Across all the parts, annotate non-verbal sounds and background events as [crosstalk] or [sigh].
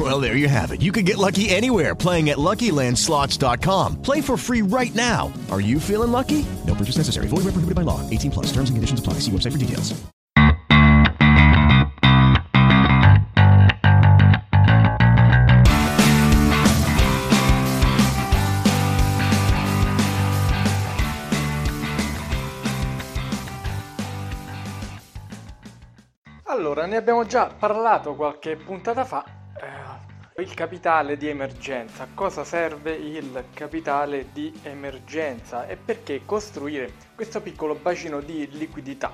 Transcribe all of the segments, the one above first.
[laughs] Well, there you have it. You can get lucky anywhere playing at LuckyLandSlots.com. Play for free right now. Are you feeling lucky? No purchase necessary. Void where prohibited by law. 18 plus. Terms and conditions apply. See website for details. Allora, ne abbiamo già parlato qualche puntata fa. Eh, il capitale di emergenza. Cosa serve il capitale di emergenza e perché costruire questo piccolo bacino di liquidità?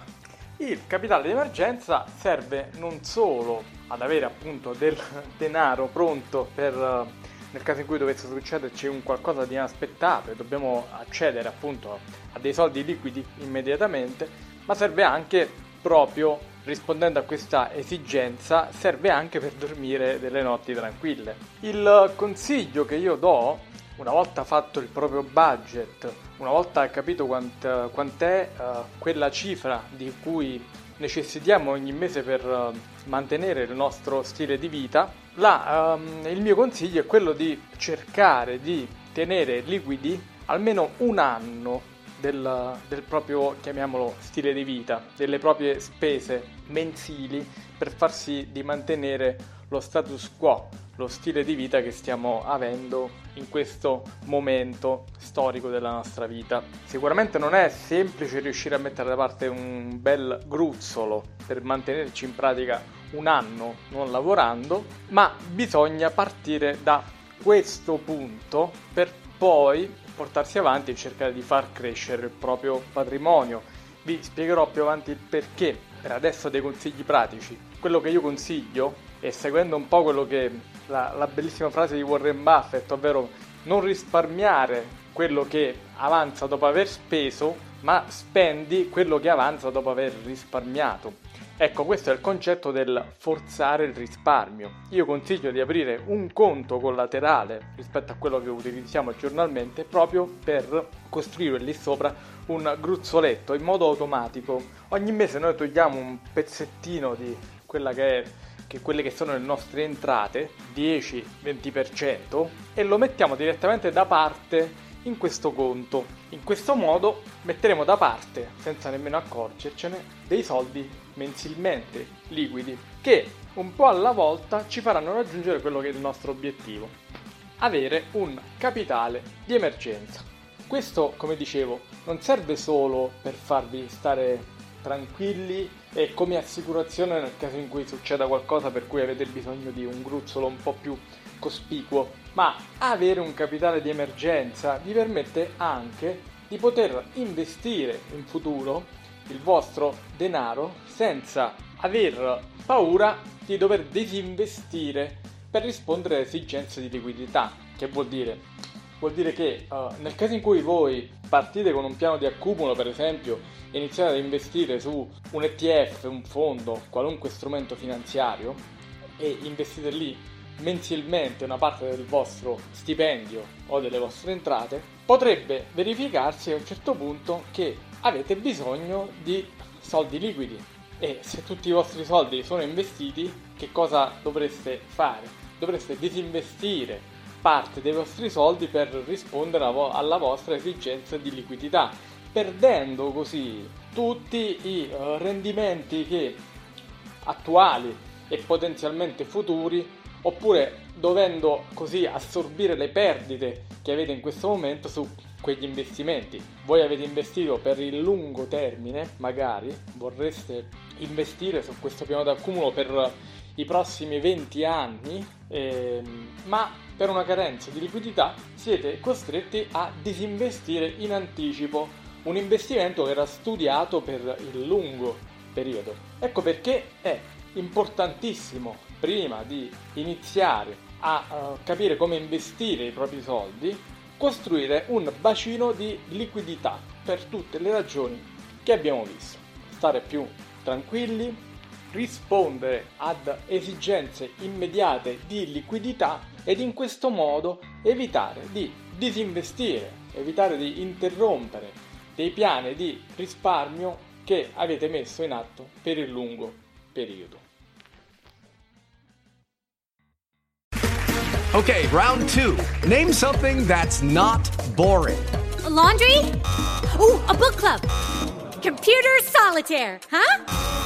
Il capitale di emergenza serve non solo ad avere appunto del [laughs] denaro pronto per eh, nel caso in cui dovesse succederci un qualcosa di inaspettato e dobbiamo accedere appunto a dei soldi liquidi immediatamente, ma serve anche proprio rispondendo a questa esigenza, serve anche per dormire delle notti tranquille. Il consiglio che io do, una volta fatto il proprio budget, una volta capito quant, quant'è uh, quella cifra di cui necessitiamo ogni mese per uh, mantenere il nostro stile di vita, la, um, il mio consiglio è quello di cercare di tenere liquidi almeno un anno del, del, proprio, chiamiamolo, stile di vita, delle proprie spese mensili per far sì di mantenere lo status quo, lo stile di vita che stiamo avendo in questo momento storico della nostra vita. Sicuramente non è semplice riuscire a mettere da parte un bel gruzzolo per mantenerci in pratica un anno non lavorando, ma bisogna partire da questo punto per poi portarsi avanti e cercare di far crescere il proprio patrimonio. Vi spiegherò più avanti il perché. Per adesso dei consigli pratici. Quello che io consiglio, e seguendo un po' quello che la, la bellissima frase di Warren Buffett, ovvero non risparmiare quello che avanza dopo aver speso, ma spendi quello che avanza dopo aver risparmiato. Ecco, questo è il concetto del forzare il risparmio. Io consiglio di aprire un conto collaterale rispetto a quello che utilizziamo giornalmente proprio per costruire lì sopra un gruzzoletto in modo automatico. Ogni mese noi togliamo un pezzettino di quella che è che quelle che sono le nostre entrate, 10-20%, e lo mettiamo direttamente da parte in questo conto. In questo modo metteremo da parte, senza nemmeno accorgercene, dei soldi mensilmente liquidi che un po' alla volta ci faranno raggiungere quello che è il nostro obiettivo. Avere un capitale di emergenza. Questo, come dicevo, non serve solo per farvi stare tranquilli e come assicurazione nel caso in cui succeda qualcosa per cui avete bisogno di un gruzzolo un po' più cospicuo, ma avere un capitale di emergenza vi permette anche di poter investire in futuro il vostro denaro senza aver paura di dover disinvestire per rispondere alle esigenze di liquidità. Che vuol dire? Vuol dire che uh, nel caso in cui voi partite con un piano di accumulo, per esempio, e iniziate ad investire su un ETF, un fondo, qualunque strumento finanziario, e investite lì mensilmente una parte del vostro stipendio o delle vostre entrate, potrebbe verificarsi a un certo punto che avete bisogno di soldi liquidi e se tutti i vostri soldi sono investiti, che cosa dovreste fare? Dovreste disinvestire parte dei vostri soldi per rispondere alla vostra esigenza di liquidità, perdendo così tutti i eh, rendimenti che attuali e potenzialmente futuri oppure dovendo così assorbire le perdite che avete in questo momento su quegli investimenti. Voi avete investito per il lungo termine, magari vorreste investire su questo piano d'accumulo per i prossimi 20 anni, ehm, ma per una carenza di liquidità siete costretti a disinvestire in anticipo un investimento che era studiato per il lungo periodo. Ecco perché è importantissimo prima di iniziare a uh, capire come investire i propri soldi, costruire un bacino di liquidità per tutte le ragioni che abbiamo visto. Stare più tranquilli, rispondere ad esigenze immediate di liquidità ed in questo modo evitare di disinvestire, evitare di interrompere dei piani di risparmio che avete messo in atto per il lungo periodo. Okay, round two. Name something that's not boring. A laundry? Ooh, a book club. Computer solitaire, huh?